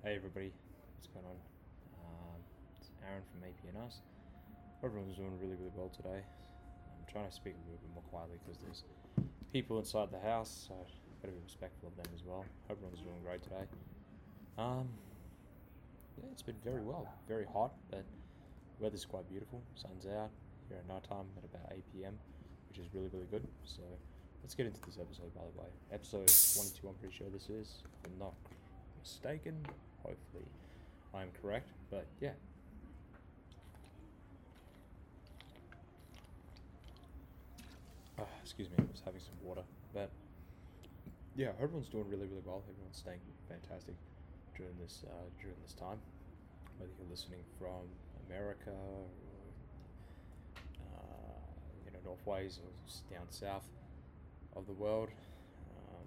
Hey everybody, what's going on? Um, it's Aaron from AP 'n' Us. Everyone's doing really, really well today. I'm trying to speak a little bit more quietly because there's people inside the house, so I've got to be respectful of them as well. Hope everyone's doing great today. Um, yeah, it's been very well, very hot, but weather's quite beautiful. Sun's out here at night time at about 8 p.m., which is really, really good. So let's get into this episode, by the way. Episode 22, I'm pretty sure this is. If I'm not mistaken. Hopefully, I'm correct. But yeah. Ah, excuse me, I was having some water. But yeah, everyone's doing really, really well. Everyone's staying fantastic during this uh, during this time. Whether you're listening from America or uh, you know Northways or just down south of the world. Um,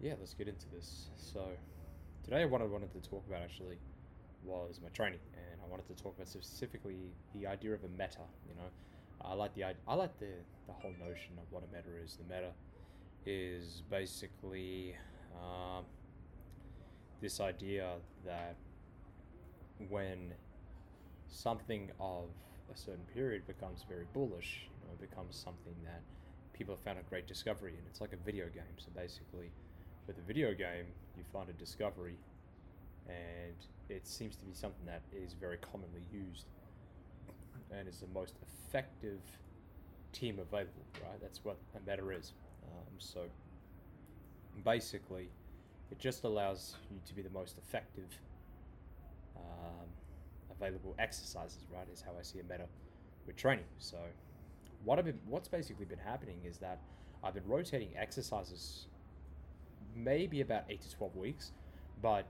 yeah, let's get into this. So, today what I wanted to talk about actually was my training, and I wanted to talk about specifically the idea of a meta. You know, I like the I like the the whole notion of what a meta is. The meta is basically um, this idea that when something of a certain period becomes very bullish, you know, it becomes something that people have found a great discovery in. It's like a video game. So basically, with a video game, you find a discovery, and it seems to be something that is very commonly used and is the most effective team available, right? That's what a meta is. Um, so basically, it just allows you to be the most effective um, available exercises, right? Is how I see a meta with training. So what I've been, what's basically been happening is that I've been rotating exercises maybe about eight to 12 weeks, but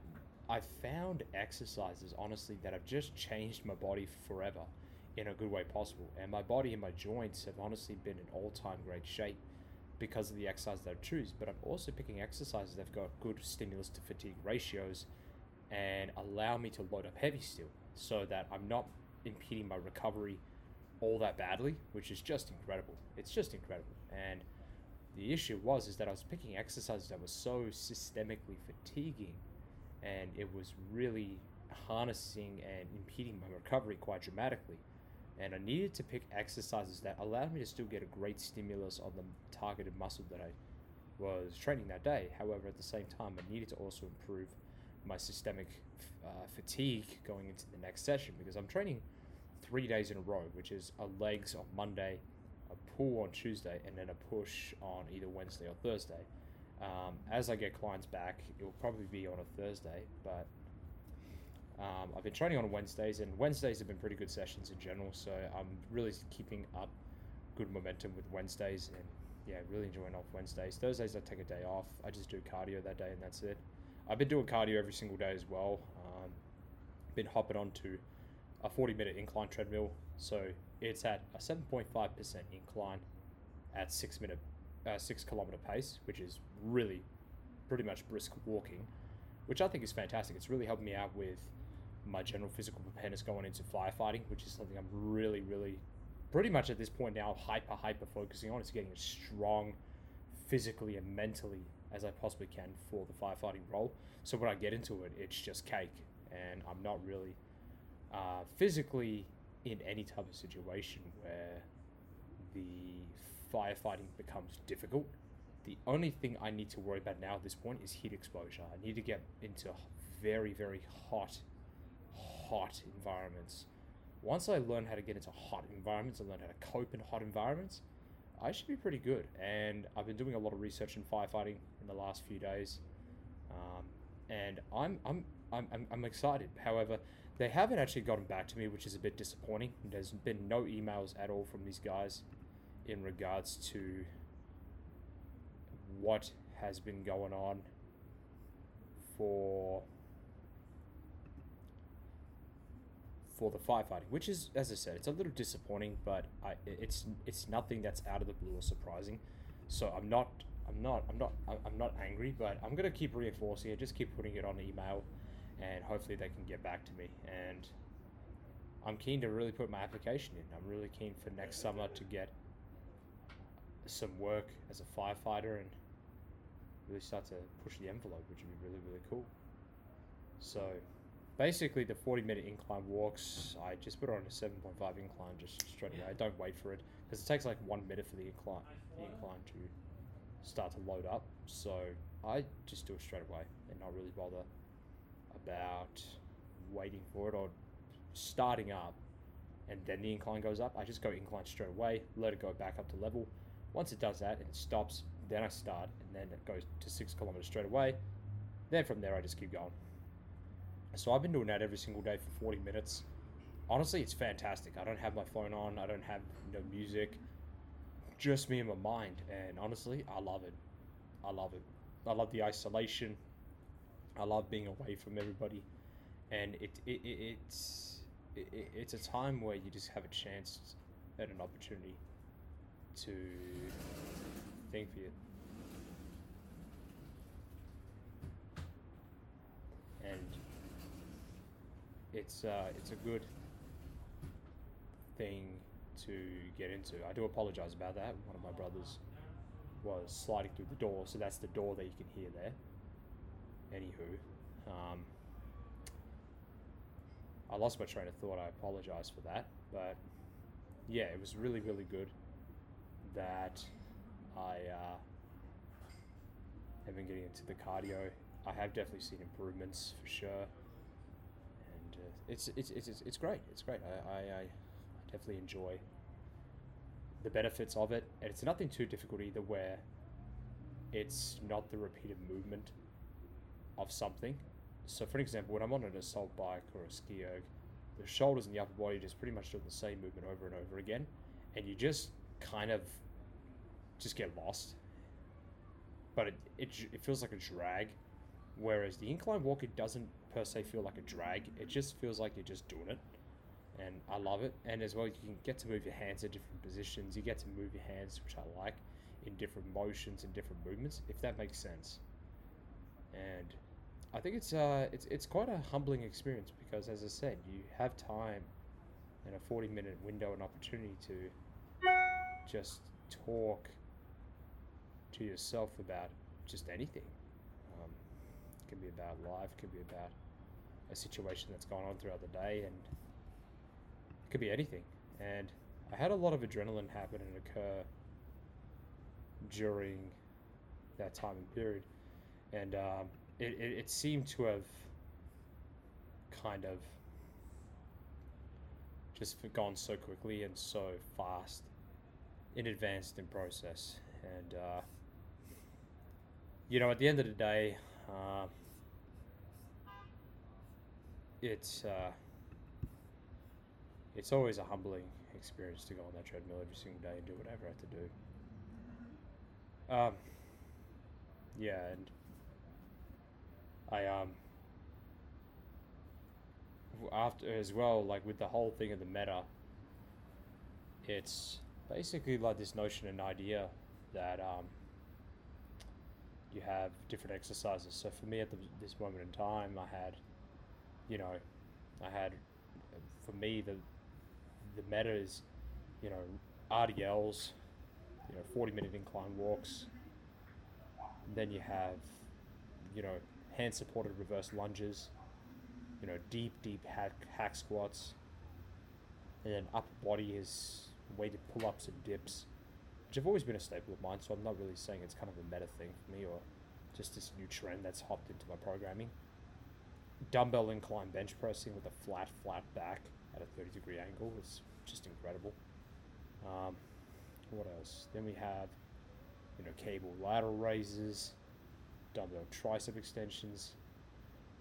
I've found exercises, honestly, that have just changed my body forever in a good way possible. And my body and my joints have honestly been in all time great shape because of the exercise that I choose. But I'm also picking exercises that have got good stimulus to fatigue ratios and allow me to load up heavy still so that I'm not impeding my recovery all that badly, which is just incredible. It's just incredible. And the issue was is that I was picking exercises that were so systemically fatiguing and it was really harnessing and impeding my recovery quite dramatically. And I needed to pick exercises that allowed me to still get a great stimulus on the targeted muscle that I was training that day. However, at the same time, I needed to also improve my systemic uh, fatigue going into the next session because I'm training three days in a row, which is a legs on Monday, pull on Tuesday, and then a push on either Wednesday or Thursday. Um, as I get clients back, it will probably be on a Thursday, but um, I've been training on Wednesdays, and Wednesdays have been pretty good sessions in general. So I'm really keeping up good momentum with Wednesdays, and yeah, really enjoying off Wednesdays. Thursdays I take a day off. I just do cardio that day, and that's it. I've been doing cardio every single day as well. Um, been hopping onto a 40 minute incline treadmill. So it's at a 7.5% incline at six minute, uh, six kilometer pace, which is really pretty much brisk walking, which I think is fantastic. It's really helped me out with my general physical preparedness going into firefighting, which is something I'm really, really, pretty much at this point now hyper, hyper focusing on. It's getting as strong physically and mentally as I possibly can for the firefighting role. So when I get into it, it's just cake, and I'm not really uh, physically in any type of situation where the firefighting becomes difficult. The only thing I need to worry about now at this point is heat exposure. I need to get into very, very hot, hot environments. Once I learn how to get into hot environments and learn how to cope in hot environments, I should be pretty good. And I've been doing a lot of research in firefighting in the last few days, um, and I'm, I'm I'm I'm I'm excited. However, they haven't actually gotten back to me, which is a bit disappointing. There's been no emails at all from these guys in regards to what has been going on for for the firefighting, which is, as I said, it's a little disappointing, but I, it's it's nothing that's out of the blue or surprising. So I'm not I'm not I'm not I'm not angry, but I'm gonna keep reinforcing it. Just keep putting it on email, and hopefully they can get back to me. And I'm keen to really put my application in. I'm really keen for next summer to get some work as a firefighter and really start to push the envelope, which would be really really cool. So basically, the 40 minute incline walks, I just put on a 7.5 incline just straight away. I don't wait for it because it takes like one minute for the incline the incline to start to load up. So I just do it straight away and not really bother about waiting for it or starting up and then the incline goes up. I just go incline straight away, let it go back up to level. Once it does that and it stops, then I start and then it goes to six kilometers straight away. Then from there I just keep going. So I've been doing that every single day for 40 minutes. Honestly, it's fantastic. I don't have my phone on, I don't have no music, just me and my mind. And honestly, I love it. I love it. I love the isolation. I love being away from everybody. And it, it, it it's it, it's a time where you just have a chance and an opportunity to think for you. And it's uh, it's a good thing to get into. I do apologize about that. One of my brothers was sliding through the door, so that's the door that you can hear there. Anywho, um, I lost my train of thought. I apologize for that, but yeah, it was really really good that I uh, have been getting into the cardio. I have definitely seen improvements for sure, and uh, it's, it's it's it's great. It's great. I, I, I definitely enjoy the benefits of it, and it's nothing too difficult either. Where it's not the repeated movement of something. So, for example, when I'm on an assault bike or a ski erg, the shoulders and the upper body just pretty much do the same movement over and over again, and you just kind of just get lost. But it, it, it feels like a drag, whereas the incline walk, it doesn't per se feel like a drag. It just feels like you're just doing it. And I love it. And as well, you can get to move your hands in different positions. You get to move your hands, which I like, in different motions and different movements, if that makes sense. And I think it's uh it's it's quite a humbling experience because as I said, you have time and a 40 minute window and opportunity to just talk to yourself about just anything. Um, it can be about life, it can be about a situation that's gone on throughout the day, and it could be anything. And I had a lot of adrenaline happen and occur during that time and period, and um, it, it, it seemed to have kind of just gone so quickly and so fast in advanced in process. And uh, you know at the end of the day uh, it's uh, it's always a humbling experience to go on that treadmill every single day and do whatever I have to do. Um, yeah and I um after as well like with the whole thing of the meta it's basically like this notion and idea that um, you have different exercises. So for me at the, this moment in time i had you know i had for me the the meta is you know rdls you know 40 minute incline walks. Then you have you know hand supported reverse lunges, you know, deep, deep hack, hack squats, and then upper body is weighted pull ups and dips, which have always been a staple of mine. So I'm not really saying it's kind of a meta thing for me or just this new trend that's hopped into my programming. Dumbbell incline bench pressing with a flat, flat back at a 30 degree angle is just incredible. Um, what else? Then we have, you know, cable lateral raises, dumbbell tricep extensions.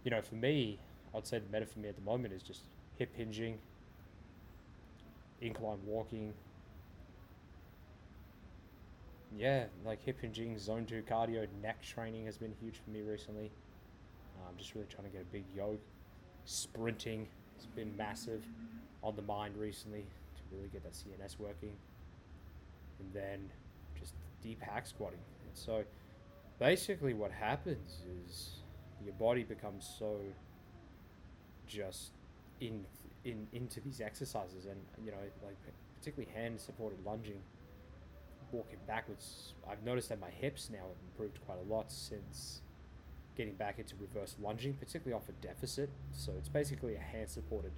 You know, for me, I'd say the meta for me at the moment is just hip hinging, incline walking. Yeah, like hip hinging, zone two cardio, neck training has been huge for me recently. I'm just really trying to get a big yoke. Sprinting has been massive on the mind recently to really get that CNS working. And then just deep hack squatting. And so basically what happens is your body becomes so just in in into these exercises and you know like particularly hand supported lunging walking backwards. I've noticed that my hips now have improved quite a lot since getting back into reverse lunging, particularly off a deficit. So it's basically a hand supported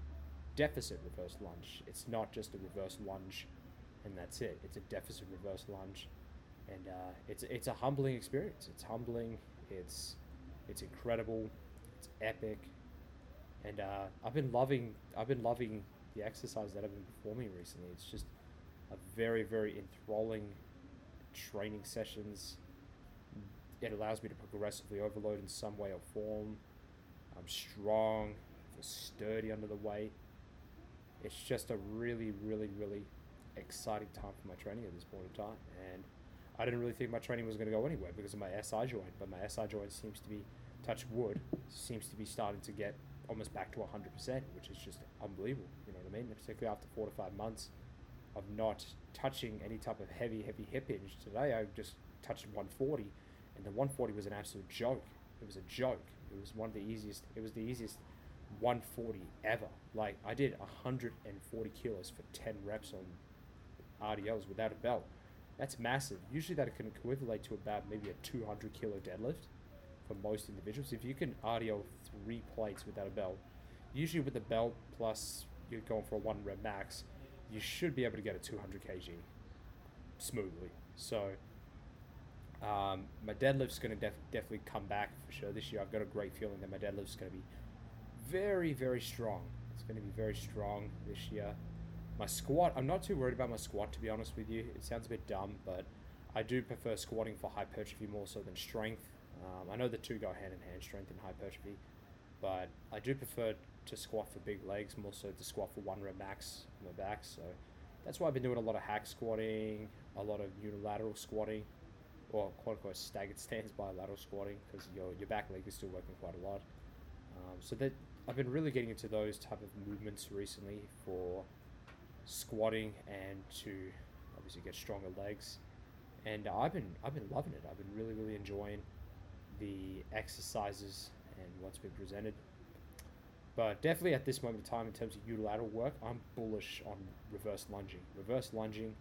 deficit reverse lunge. It's not just a reverse lunge and that's it. It's a deficit reverse lunge. And uh, it's, it's a humbling experience. It's humbling. It's, it's incredible. It's epic. And uh, I've been loving I've been loving the exercise that I've been performing recently. It's just a very, very enthralling training sessions. It allows me to progressively overload in some way or form. I'm strong, I feel sturdy under the weight. It's just a really, really, really exciting time for my training at this point in time. And I didn't really think my training was going to go anywhere because of my SI joint, but my SI joint seems to be, touch wood, seems to be starting to get almost back to 100%, which is just unbelievable. You know what I mean? Particularly after four to five months of not touching any type of heavy, heavy hip hinge. Today I just touched 140, and the 140 was an absolute joke. It was a joke. It was one of the easiest. It was the easiest 140 ever. Like I did 140 kilos for 10 reps on RDLs without a belt. That's massive. Usually that can equivalent to about maybe a 200 kilo deadlift for most individuals. If you can RDL three plates without a belt, usually with the belt plus you're going for a one rep max, you should be able to get a 200 kg smoothly. So um, my deadlift's going to def- definitely come back for sure this year. I've got a great feeling that my deadlift's going to be very, very strong. It's going to be very strong this year. My squat, I'm not too worried about my squat to be honest with you. It sounds a bit dumb, but I do prefer squatting for hypertrophy more so than strength. Um, I know the two go hand in hand, strength and hypertrophy, but I do prefer to squat for big legs, more so to squat for one rep max on my back. So that's why I've been doing a lot of hack squatting, a lot of unilateral squatting, or quote unquote staggered stance bilateral squatting, because your, your back leg is still working quite a lot. Um, so that I've been really getting into those type of movements recently for squatting and to obviously get stronger legs. And I've been I've been loving it. I've been really really enjoying the exercises and what's been presented. But definitely at this moment in time, in terms of unilateral work, I'm bullish on reverse lunging. Reverse lunging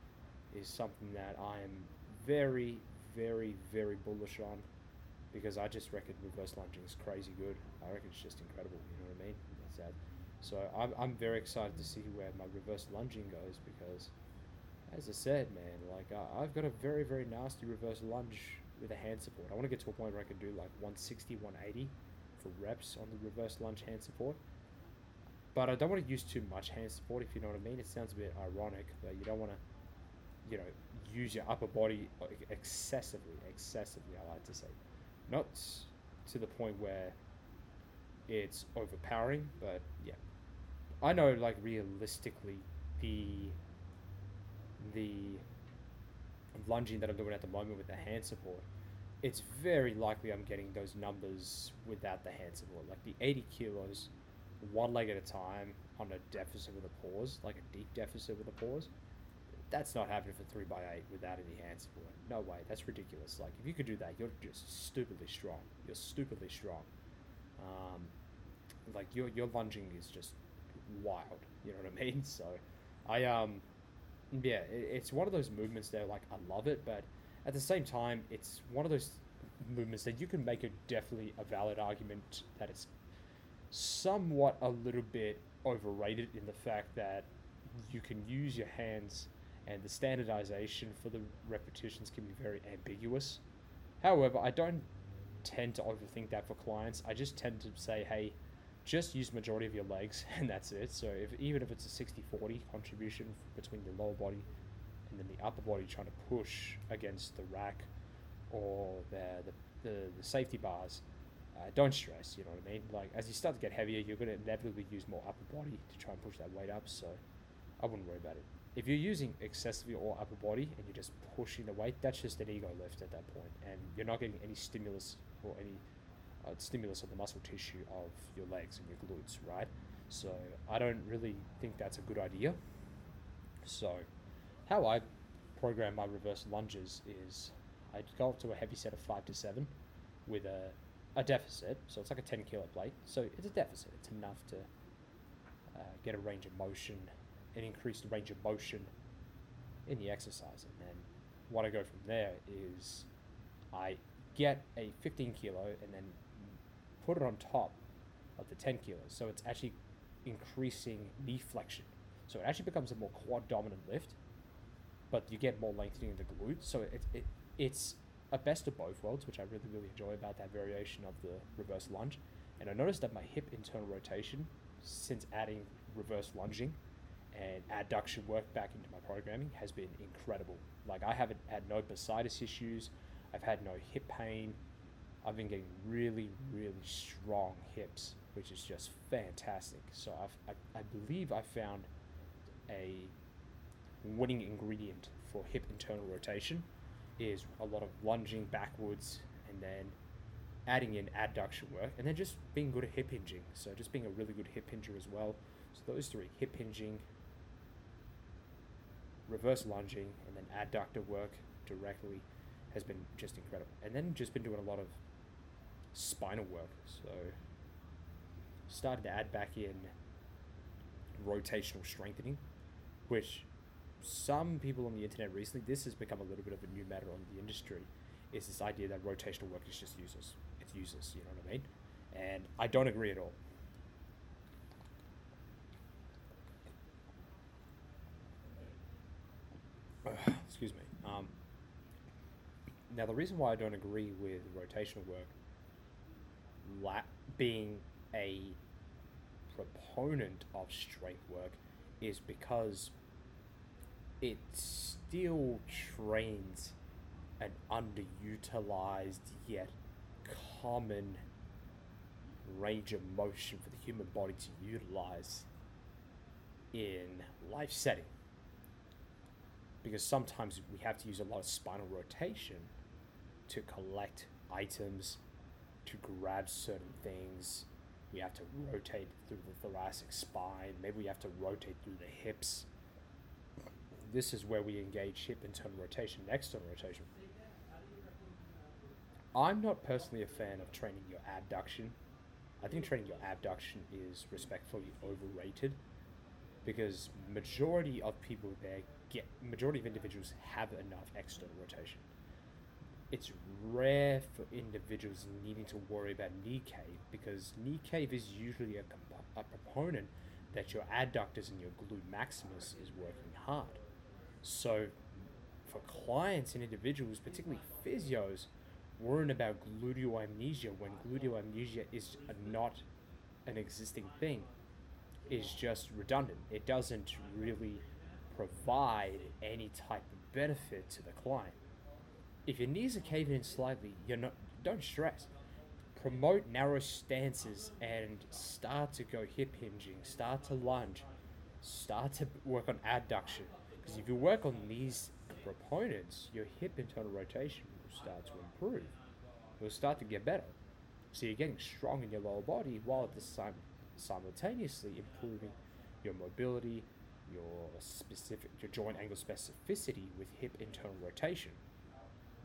is something that I am very, very, very bullish on because I just reckon reverse lunging is crazy good. I reckon it's just incredible. You know what I mean? That's that. So I'm, I'm very excited to see where my reverse lunging goes because, as I said, man, like uh, I've got a very, very nasty reverse lunge with a hand support. I want to get to a point where I can do like 160, 180 for reps on the reverse lunge hand support. But I don't want to use too much hand support, if you know what I mean. It sounds a bit ironic, but you don't want to, you know, use your upper body excessively, excessively, I like to say. Not to the point where it's overpowering, but yeah. I know, like, realistically, the the lunging that I'm doing at the moment with the hand support it's very likely I'm getting those numbers without the hand support. Like the 80 kilos, one leg at a time on a deficit with a pause, like a deep deficit with a pause. That's not happening for 3 by 8 without any hand support. No way. That's ridiculous. Like, if you could do that, you're just stupidly strong. You're stupidly strong. Um, like, your, your lunging is just wild. You know what I mean? So, I, um, yeah, it, it's one of those movements that, like, I love it, but at the same time, it's one of those movements that you can make a definitely a valid argument that it's somewhat a little bit overrated in the fact that you can use your hands and the standardization for the repetitions can be very ambiguous. However, I don't tend to overthink that for clients. I just tend to say, hey, just use majority of your legs and that's it. So if even if it's a 60-40 contribution between your lower body and then the upper body trying to push against the rack or the the, the, the safety bars, uh, don't stress. You know what I mean? Like as you start to get heavier, you're going to inevitably use more upper body to try and push that weight up. So I wouldn't worry about it. If you're using excessively all upper body and you're just pushing the weight, that's just an ego lift at that point, and you're not getting any stimulus or any uh, stimulus of the muscle tissue of your legs and your glutes, right? So I don't really think that's a good idea. So how I program my reverse lunges is I go up to a heavy set of five to seven with a, a deficit. So it's like a 10 kilo plate. So it's a deficit. It's enough to uh, get a range of motion, an increased range of motion in the exercise. And then what I go from there is I get a 15 kilo and then put it on top of the 10 kilos. So it's actually increasing knee flexion. So it actually becomes a more quad dominant lift, but you get more lengthening of the glutes. So it, it, it's a best of both worlds, which I really, really enjoy about that variation of the reverse lunge. And I noticed that my hip internal rotation, since adding reverse lunging and adduction work back into my programming, has been incredible. Like I haven't had no bursitis issues, I've had no hip pain. I've been getting really, really strong hips, which is just fantastic. So I've, I, I believe I found a winning ingredient for hip internal rotation is a lot of lunging backwards and then adding in adduction work and then just being good at hip hinging. So just being a really good hip hinger as well. So those three hip hinging, reverse lunging, and then adductor work directly has been just incredible. And then just been doing a lot of spinal work. So started to add back in rotational strengthening, which some people on the internet recently, this has become a little bit of a new meta on the industry, is this idea that rotational work is just useless. It's useless, you know what I mean? And I don't agree at all. Excuse me. Um, now, the reason why I don't agree with rotational work la- being a proponent of strength work is because it still trains an underutilized yet common range of motion for the human body to utilize in life setting. Because sometimes we have to use a lot of spinal rotation to collect items, to grab certain things. We have to rotate through the thoracic spine. Maybe we have to rotate through the hips. This is where we engage hip internal rotation and external rotation. I'm not personally a fan of training your abduction. I think training your abduction is respectfully overrated because majority of people there get majority of individuals have enough external rotation it's rare for individuals needing to worry about knee cave because knee cave is usually a, comp- a proponent that your adductors and your glute maximus is working hard. So, for clients and individuals, particularly physios, worrying about gluteal amnesia when gluteal amnesia is not an existing thing is just redundant. It doesn't really provide any type of benefit to the client if your knees are caving in slightly, you're not don't stress. Promote narrow stances and start to go hip hinging, start to lunge, start to work on adduction. Because if you work on these proponents, your hip internal rotation will start to improve. Will start to get better. So you're getting strong in your lower body while at the same simultaneously improving your mobility, your specific your joint angle specificity with hip internal rotation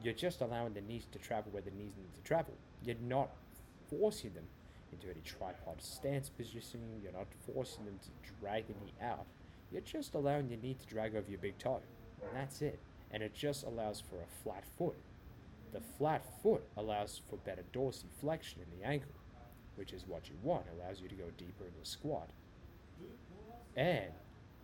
you're just allowing the knees to travel where the knees need to travel. You're not forcing them into any tripod stance positioning. You're not forcing them to drag the knee out. You're just allowing your knee to drag over your big toe. And that's it. And it just allows for a flat foot. The flat foot allows for better dorsiflexion in the ankle, which is what you want. It allows you to go deeper in the squat. And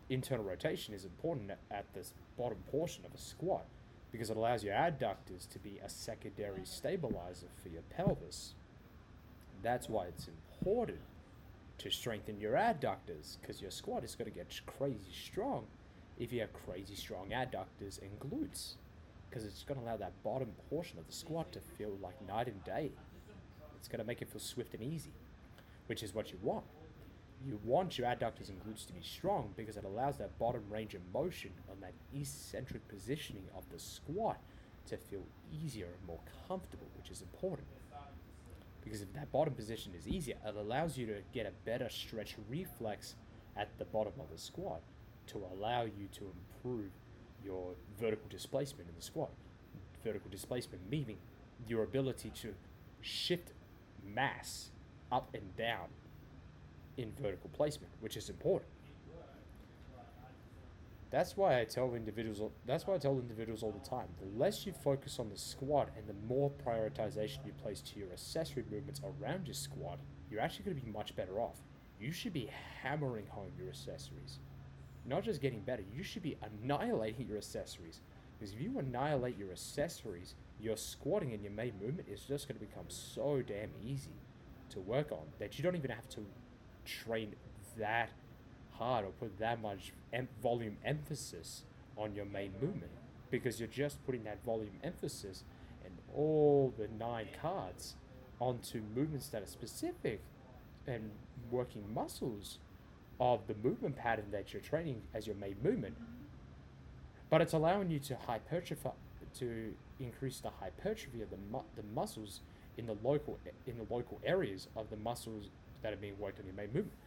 internal rotation is important at this bottom portion of a squat because it allows your adductors to be a secondary stabilizer for your pelvis. That's why it's important to strengthen your adductors because your squat is going to get crazy strong if you have crazy strong adductors and glutes because it's going to allow that bottom portion of the squat to feel like night and day. It's going to make it feel swift and easy, which is what you want you want your adductors and glutes to be strong because it allows that bottom range of motion on that eccentric positioning of the squat to feel easier and more comfortable, which is important. Because if that bottom position is easier, it allows you to get a better stretch reflex at the bottom of the squat to allow you to improve your vertical displacement in the squat. Vertical displacement meaning your ability to shift mass up and down in vertical placement, which is important. That's why I tell individuals. That's why I tell individuals all the time. The less you focus on the squat and the more prioritization you place to your accessory movements around your squat, you're actually going to be much better off. You should be hammering home your accessories, not just getting better. You should be annihilating your accessories. Because if you annihilate your accessories, your squatting and your main movement is just going to become so damn easy to work on that you don't even have to train that hard or put that much em- volume emphasis on your main movement because you're just putting that volume emphasis and all the nine cards onto movements that are specific and working muscles of the movement pattern that you're training as your main movement. But it's allowing you to hypertrophy to increase the hypertrophy of the mu- the muscles in the local in the local areas of the muscles that are being worked on your main movement.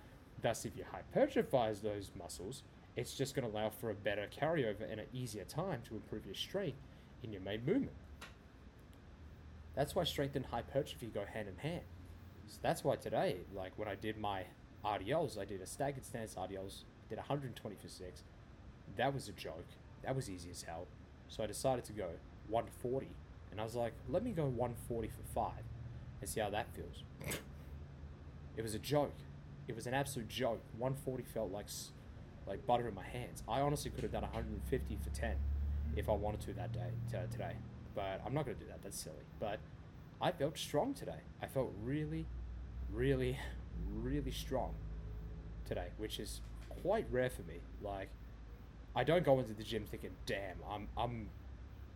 Thus, if you hypertrophize those muscles, it's just going to allow for a better carryover and an easier time to improve your strength in your main movement. That's why strength and hypertrophy go hand in hand. So that's why today, like when I did my RDLs, I did a staggered stance RDLs, did 120 for six. That was a joke. That was easy as hell. So I decided to go 140, and I was like, let me go 140 for five, and see how that feels. it was a joke. It was an absolute joke. 140 felt like like butter in my hands. I honestly could have done 150 for 10 if I wanted to that day today, but I'm not gonna do that. That's silly. But I felt strong today. I felt really, really, really strong today, which is quite rare for me. Like, I don't go into the gym thinking, "Damn, I'm, I'm,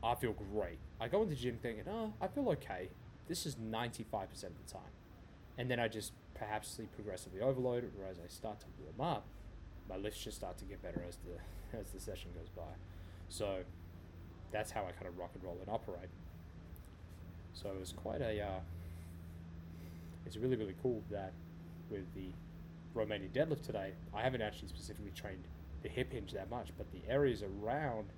I feel great." I go into the gym thinking, "Oh, I feel okay." This is 95% of the time, and then I just perhaps sleep progressively overload, or as I start to warm up, my lifts just start to get better as the as the session goes by. So that's how I kind of rock and roll and operate. So it was quite a. Uh, it's really really cool that with the Romanian deadlift today, I haven't actually specifically trained the hip hinge that much, but the areas around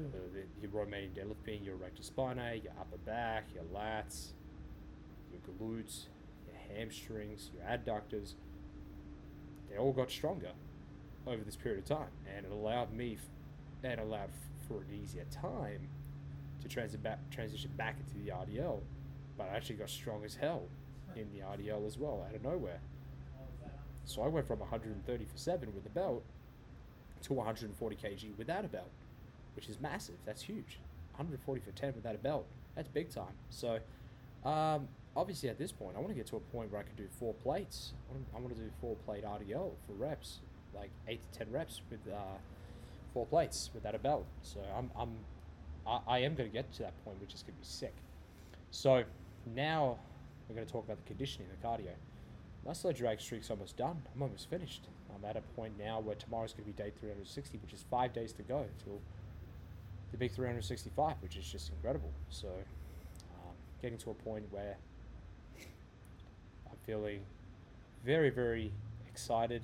Mm. the, the your Romanian deadlift being your erector spinae, eh? your upper back, your lats, your glutes, your hamstrings, your adductors, they all got stronger over this period of time, and it allowed me, and allowed for an easier time to transit back, transition back into the RDL, but I actually got strong as hell in the RDL as well, out of nowhere. So I went from 130 for seven with a belt to 140 kg without a belt, which is massive. That's huge. 140 for 10 without a belt. That's big time. So, um, obviously at this point, I want to get to a point where I can do four plates. I want to, to do four plate RDL for reps, like eight to 10 reps with uh, four plates without a belt. So I'm, I'm I, I am going to get to that point, which is going to be sick. So now we're going to talk about the conditioning, the cardio. My sled drag streak's almost done. I'm almost finished. I'm at a point now where tomorrow's going to be day 360, which is five days to go till the big 365, which is just incredible. So, um, getting to a point where I'm feeling very, very excited.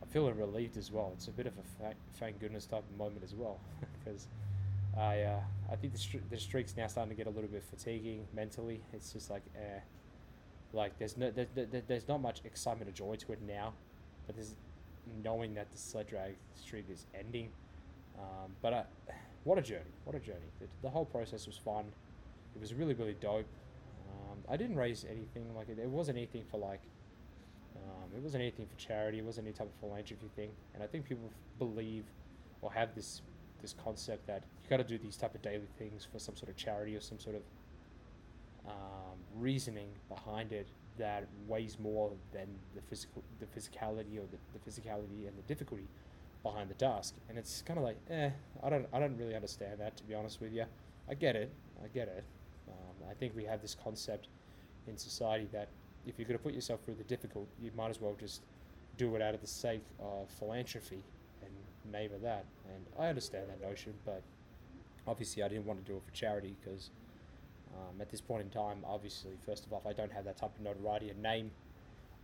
I'm feeling relieved as well. It's a bit of a thank goodness type of moment as well, because I uh, I think the, str- the streak's now starting to get a little bit fatiguing mentally. It's just like, eh, like there's no there, there, there's not much excitement or joy to it now, but there's knowing that the sled drag streak is ending. Um, but uh, what a journey! What a journey! The, the whole process was fun. It was really really dope. Um, I didn't raise anything like it. It wasn't anything for like. Um, it wasn't anything for charity. It wasn't any type of philanthropy thing. And I think people believe or have this this concept that you got to do these type of daily things for some sort of charity or some sort of um, reasoning behind it that weighs more than the physical the physicality or the, the physicality and the difficulty behind the desk, and it's kind of like eh I don't I don't really understand that to be honest with you I get it I get it. Um, I think we have this concept in society that if you're going to put yourself through the difficult you might as well just do it out of the sake of philanthropy and of that. And I understand that notion but obviously I didn't want to do it for charity because um, at this point in time, obviously, first of all, I don't have that type of notoriety and name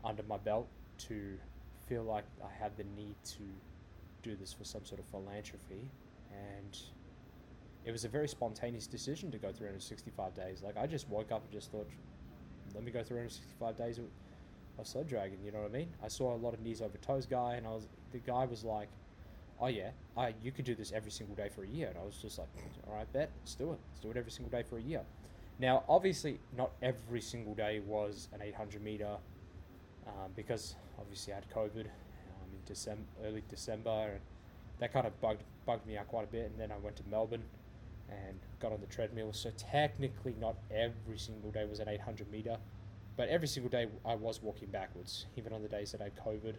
under my belt to feel like I have the need to do this for some sort of philanthropy. And it was a very spontaneous decision to go 365 days. Like, I just woke up and just thought, let me go 365 days of, sled dragon, you know what I mean? I saw a lot of knees over toes guy, and I was the guy was like, oh yeah, I you could do this every single day for a year, and I was just like, all right, bet, let's do it. Let's do it every single day for a year. Now, obviously, not every single day was an 800 meter, um, because obviously I had COVID December, early December, and that kind of bugged bugged me out quite a bit. And then I went to Melbourne and got on the treadmill. So technically, not every single day was an 800 meter, but every single day I was walking backwards. Even on the days that I had COVID,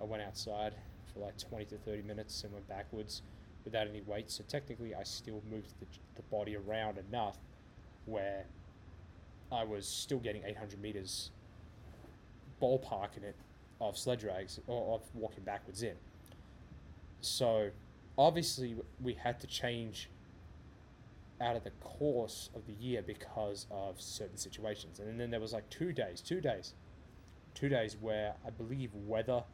I went outside for like 20 to 30 minutes and went backwards without any weight. So technically, I still moved the, the body around enough where I was still getting 800 meters ballparking it of sled drags or of walking backwards in. So obviously we had to change out of the course of the year because of certain situations. And then there was like two days, two days, two days where I believe weather.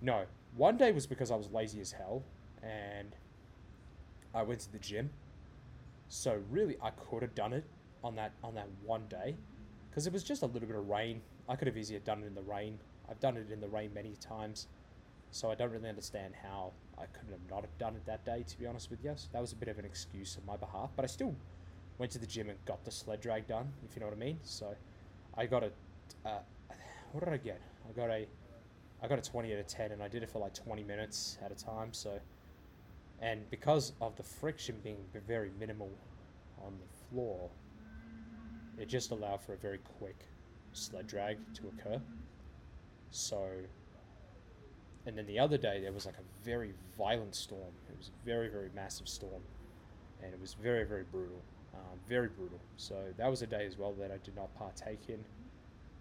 No, one day was because I was lazy as hell and I went to the gym. So really, I could have done it on that on that one day because it was just a little bit of rain. I could have easily done it in the rain. I've done it in the rain many times, so I don't really understand how I couldn't have not have done it that day. To be honest with you, so that was a bit of an excuse on my behalf. But I still went to the gym and got the sled drag done, if you know what I mean. So I got a uh, what did I get? I got a I got a 20 out of 10 and I did it for like 20 minutes at a time so and because of the friction being very minimal on the floor it just allowed for a very quick sled drag to occur. So, and then the other day there was like a very violent storm. It was a very, very massive storm, and it was very, very brutal. Um, very brutal. So that was a day as well that I did not partake in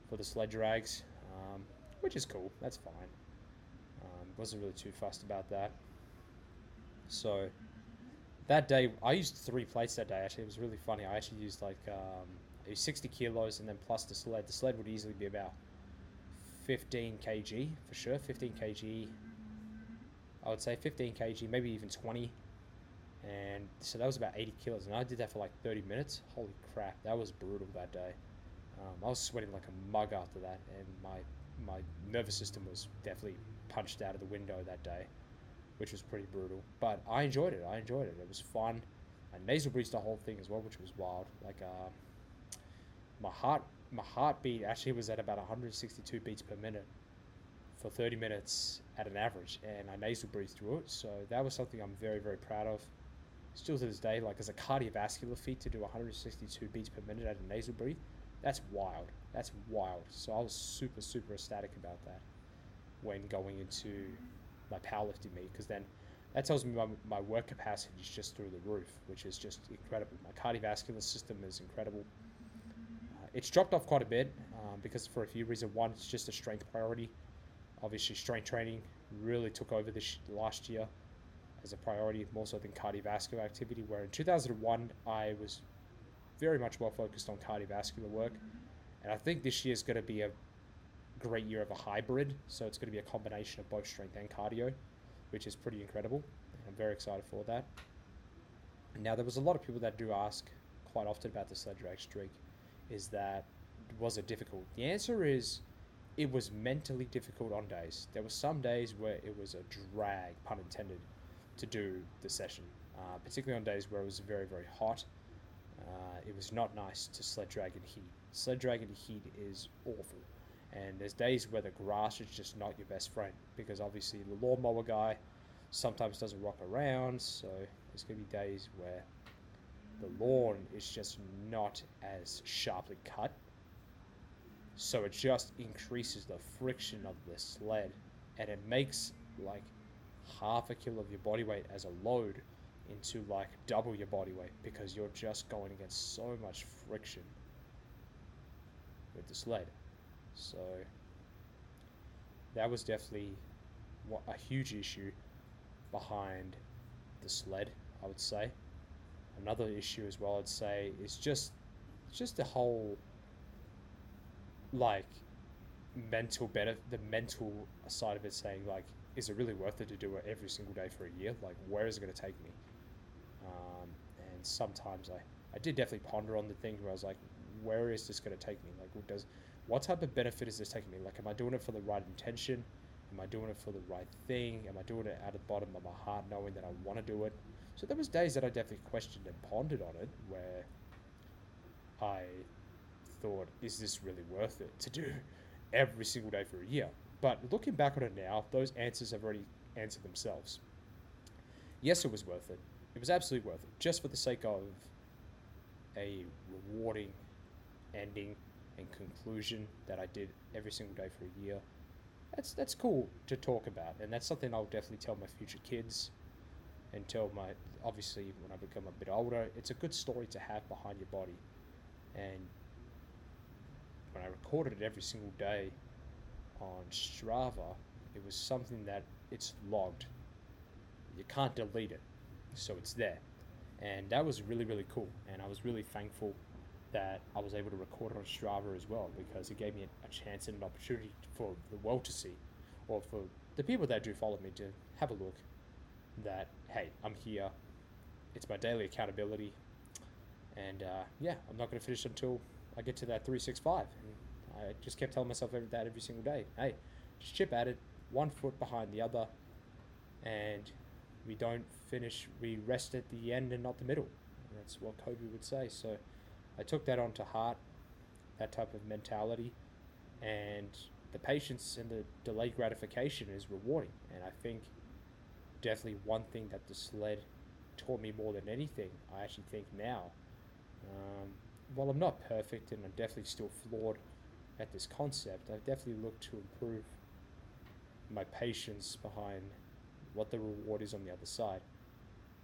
for the sled drags, um, which is cool. That's fine. Um, wasn't really too fussed about that. So that day I used three plates that day. Actually, it was really funny. I actually used like um, 60 kilos and then plus the sled. The sled would easily be about 15 kg for sure. 15 kg. I would say 15 kg, maybe even 20. And so that was about 80 kilos. And I did that for like 30 minutes. Holy crap, that was brutal that day. Um, I was sweating like a mug after that, and my my nervous system was definitely punched out of the window that day, which was pretty brutal. But I enjoyed it. I enjoyed it. It was fun. I nasal breathed the whole thing as well, which was wild. Like, uh, my heart my heartbeat actually was at about 162 beats per minute for 30 minutes at an average and I nasal breathed through it. So that was something I'm very very proud of. Still to this day like as a cardiovascular feat to do 162 beats per minute at a nasal breathe that's wild. That's wild. So I was super super ecstatic about that when going into my powerlifting meet because then that tells me my, my work capacity is just through the roof which is just incredible. My cardiovascular system is incredible it's dropped off quite a bit um, because for a few reasons. One, it's just a strength priority. Obviously, strength training really took over this last year as a priority more so than cardiovascular activity. Where in 2001, I was very much more focused on cardiovascular work, and I think this year is going to be a great year of a hybrid. So it's going to be a combination of both strength and cardio, which is pretty incredible. I'm very excited for that. Now, there was a lot of people that do ask quite often about the sled drag streak is that was it difficult? The answer is it was mentally difficult on days. There were some days where it was a drag, pun intended, to do the session, uh, particularly on days where it was very, very hot. Uh, it was not nice to sled drag in heat. Sled drag in heat is awful. And there's days where the grass is just not your best friend because obviously the lawnmower guy sometimes doesn't rock around. So there's going to be days where the lawn is just not as sharply cut. So it just increases the friction of the sled and it makes like half a kilo of your body weight as a load into like double your body weight because you're just going against so much friction with the sled. So that was definitely a huge issue behind the sled, I would say another issue as well. I'd say is just just the whole like mental better the mental side of it saying like is it really worth it to do it every single day for a year like where is it going to take me um, and sometimes I, I did definitely ponder on the thing where I was like where is this going to take me like what does what type of benefit is this taking me like am I doing it for the right intention Am I doing it for the right thing? Am I doing it out of the bottom of my heart, knowing that I want to do it? So there was days that I definitely questioned and pondered on it, where I thought, is this really worth it to do every single day for a year? But looking back on it now, those answers have already answered themselves. Yes, it was worth it. It was absolutely worth it, just for the sake of a rewarding ending and conclusion that I did every single day for a year. That's that's cool to talk about, and that's something I'll definitely tell my future kids, tell my obviously when I become a bit older. It's a good story to have behind your body, and when I recorded it every single day on Strava, it was something that it's logged. You can't delete it, so it's there, and that was really really cool, and I was really thankful that I was able to record it on Strava as well because it gave me a chance and an opportunity for the world to see, or for the people that do follow me to have a look. That hey, I'm here. It's my daily accountability, and uh, yeah, I'm not going to finish until I get to that 365. And I just kept telling myself every, that every single day. Hey, just chip at it, one foot behind the other, and we don't finish. We rest at the end and not the middle. That's what Kobe would say. So I took that on to heart, that type of mentality, and the patience and the delayed gratification is rewarding. And I think definitely one thing that the sled taught me more than anything, I actually think now, um, while I'm not perfect and I'm definitely still flawed at this concept, I've definitely looked to improve my patience behind what the reward is on the other side.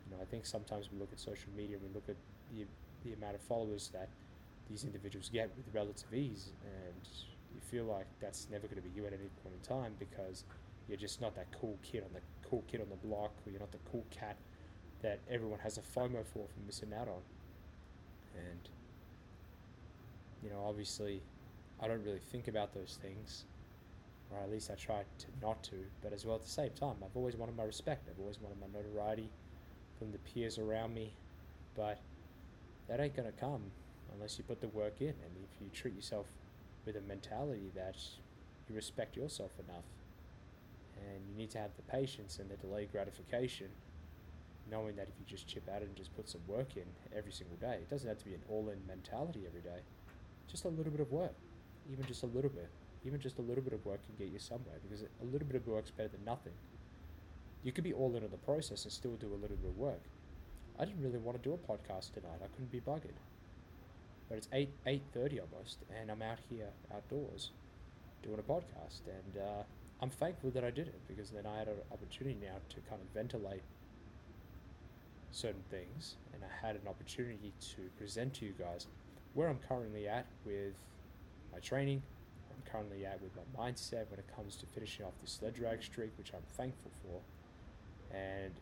You know, I think sometimes we look at social media and we look at the the amount of followers that these individuals get with relative ease, and you feel like that's never going to be you at any point in time because you're just not that cool kid on the cool kid on the block, or you're not the cool cat that everyone has a FOMO for for missing out on. And you know, obviously, I don't really think about those things, or at least I try to not to. But as well, at the same time, I've always wanted my respect. I've always wanted my notoriety from the peers around me, but that ain't to come unless you put the work in and if you treat yourself with a mentality that you respect yourself enough and you need to have the patience and the delayed gratification knowing that if you just chip at it and just put some work in every single day it doesn't have to be an all-in mentality every day just a little bit of work even just a little bit even just a little bit of work can get you somewhere because a little bit of work's better than nothing you could be all in on the process and still do a little bit of work I didn't really want to do a podcast tonight. I couldn't be buggered. But it's eight eight thirty almost, and I'm out here outdoors doing a podcast, and uh, I'm thankful that I did it because then I had an opportunity now to kind of ventilate certain things, and I had an opportunity to present to you guys where I'm currently at with my training. I'm currently at with my mindset when it comes to finishing off the sled drag streak, which I'm thankful for, and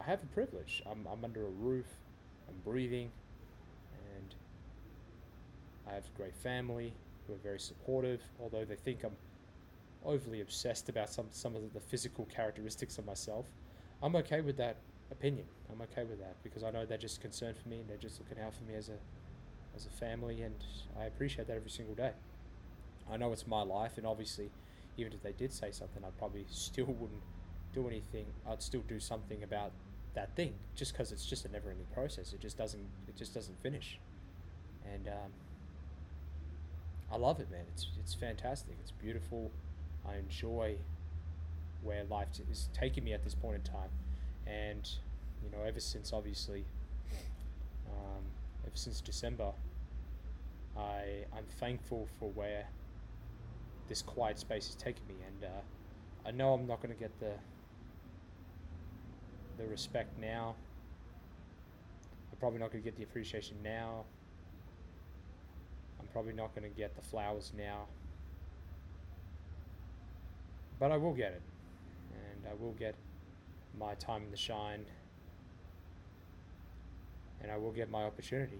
I have a privilege. I'm, I'm under a roof, I'm breathing, and I have a great family who are very supportive, although they think I'm overly obsessed about some, some of the physical characteristics of myself. I'm okay with that opinion. I'm okay with that because I know they're just concerned for me and they're just looking out for me as a as a family and I appreciate that every single day. I know it's my life and obviously even if they did say something I probably still wouldn't do anything. I'd still do something about that thing just because it's just a never-ending process. It just doesn't. It just doesn't finish, and um, I love it, man. It's it's fantastic. It's beautiful. I enjoy where life is taking me at this point in time, and you know, ever since obviously, um, ever since December, I I'm thankful for where this quiet space is taking me, and uh, I know I'm not going to get the the respect now. I'm probably not going to get the appreciation now. I'm probably not going to get the flowers now. But I will get it. And I will get my time in the shine. And I will get my opportunity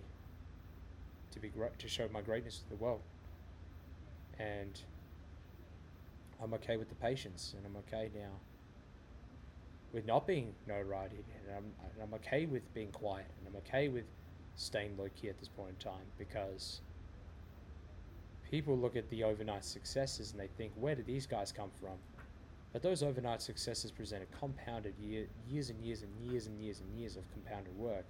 to be great, to show my greatness to the world. And I'm okay with the patience, and I'm okay now with not being notoriety, and I'm, and I'm okay with being quiet, and I'm okay with staying low key at this point in time because people look at the overnight successes and they think, where did these guys come from? But those overnight successes present a compounded year, years and years and years and years and years of compounded work.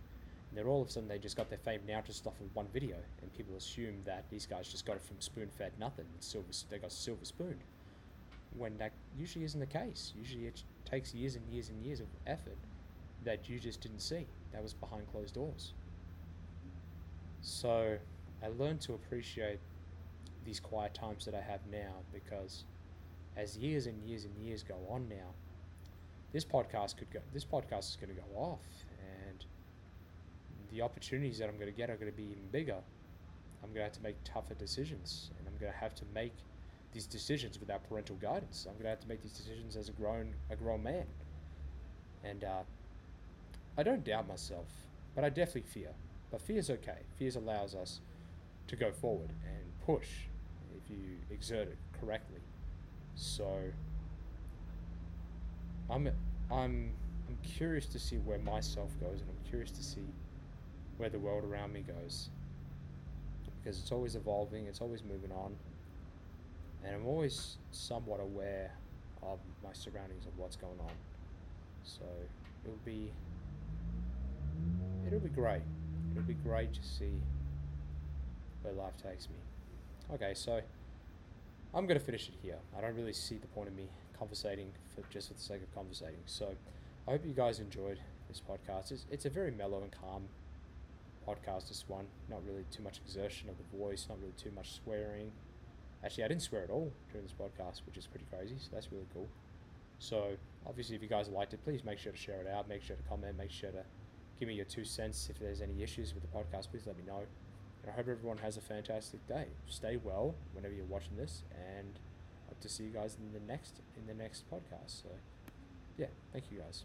And then all of a sudden they just got their fame now just off of one video, and people assume that these guys just got it from spoon fed nothing. Silver, they got silver spoon. When that usually isn't the case. Usually it takes years and years and years of effort that you just didn't see. That was behind closed doors. So I learned to appreciate these quiet times that I have now because as years and years and years go on now, this podcast could go this podcast is going to go off and the opportunities that I'm going to get are going to be even bigger. I'm going to have to make tougher decisions and I'm going to have to make these decisions without parental guidance. I'm going to have to make these decisions as a grown a grown man. And uh, I don't doubt myself, but I definitely fear. But fear's okay. Fear allows us to go forward and push if you exert it correctly. So I'm I'm I'm curious to see where myself goes and I'm curious to see where the world around me goes. Because it's always evolving, it's always moving on. And I'm always somewhat aware of my surroundings of what's going on. So it'll be it'll be great. It'll be great to see where life takes me. Okay, so I'm going to finish it here. I don't really see the point of me conversating for just for the sake of conversating. So I hope you guys enjoyed this podcast. It's, it's a very mellow and calm podcast, this one. Not really too much exertion of the voice, not really too much swearing. Actually, I didn't swear at all during this podcast, which is pretty crazy, so that's really cool. So, obviously, if you guys liked it, please make sure to share it out, make sure to comment, make sure to give me your two cents. If there's any issues with the podcast, please let me know. And I hope everyone has a fantastic day. Stay well whenever you're watching this, and hope to see you guys in the next in the next podcast. So, yeah, thank you guys.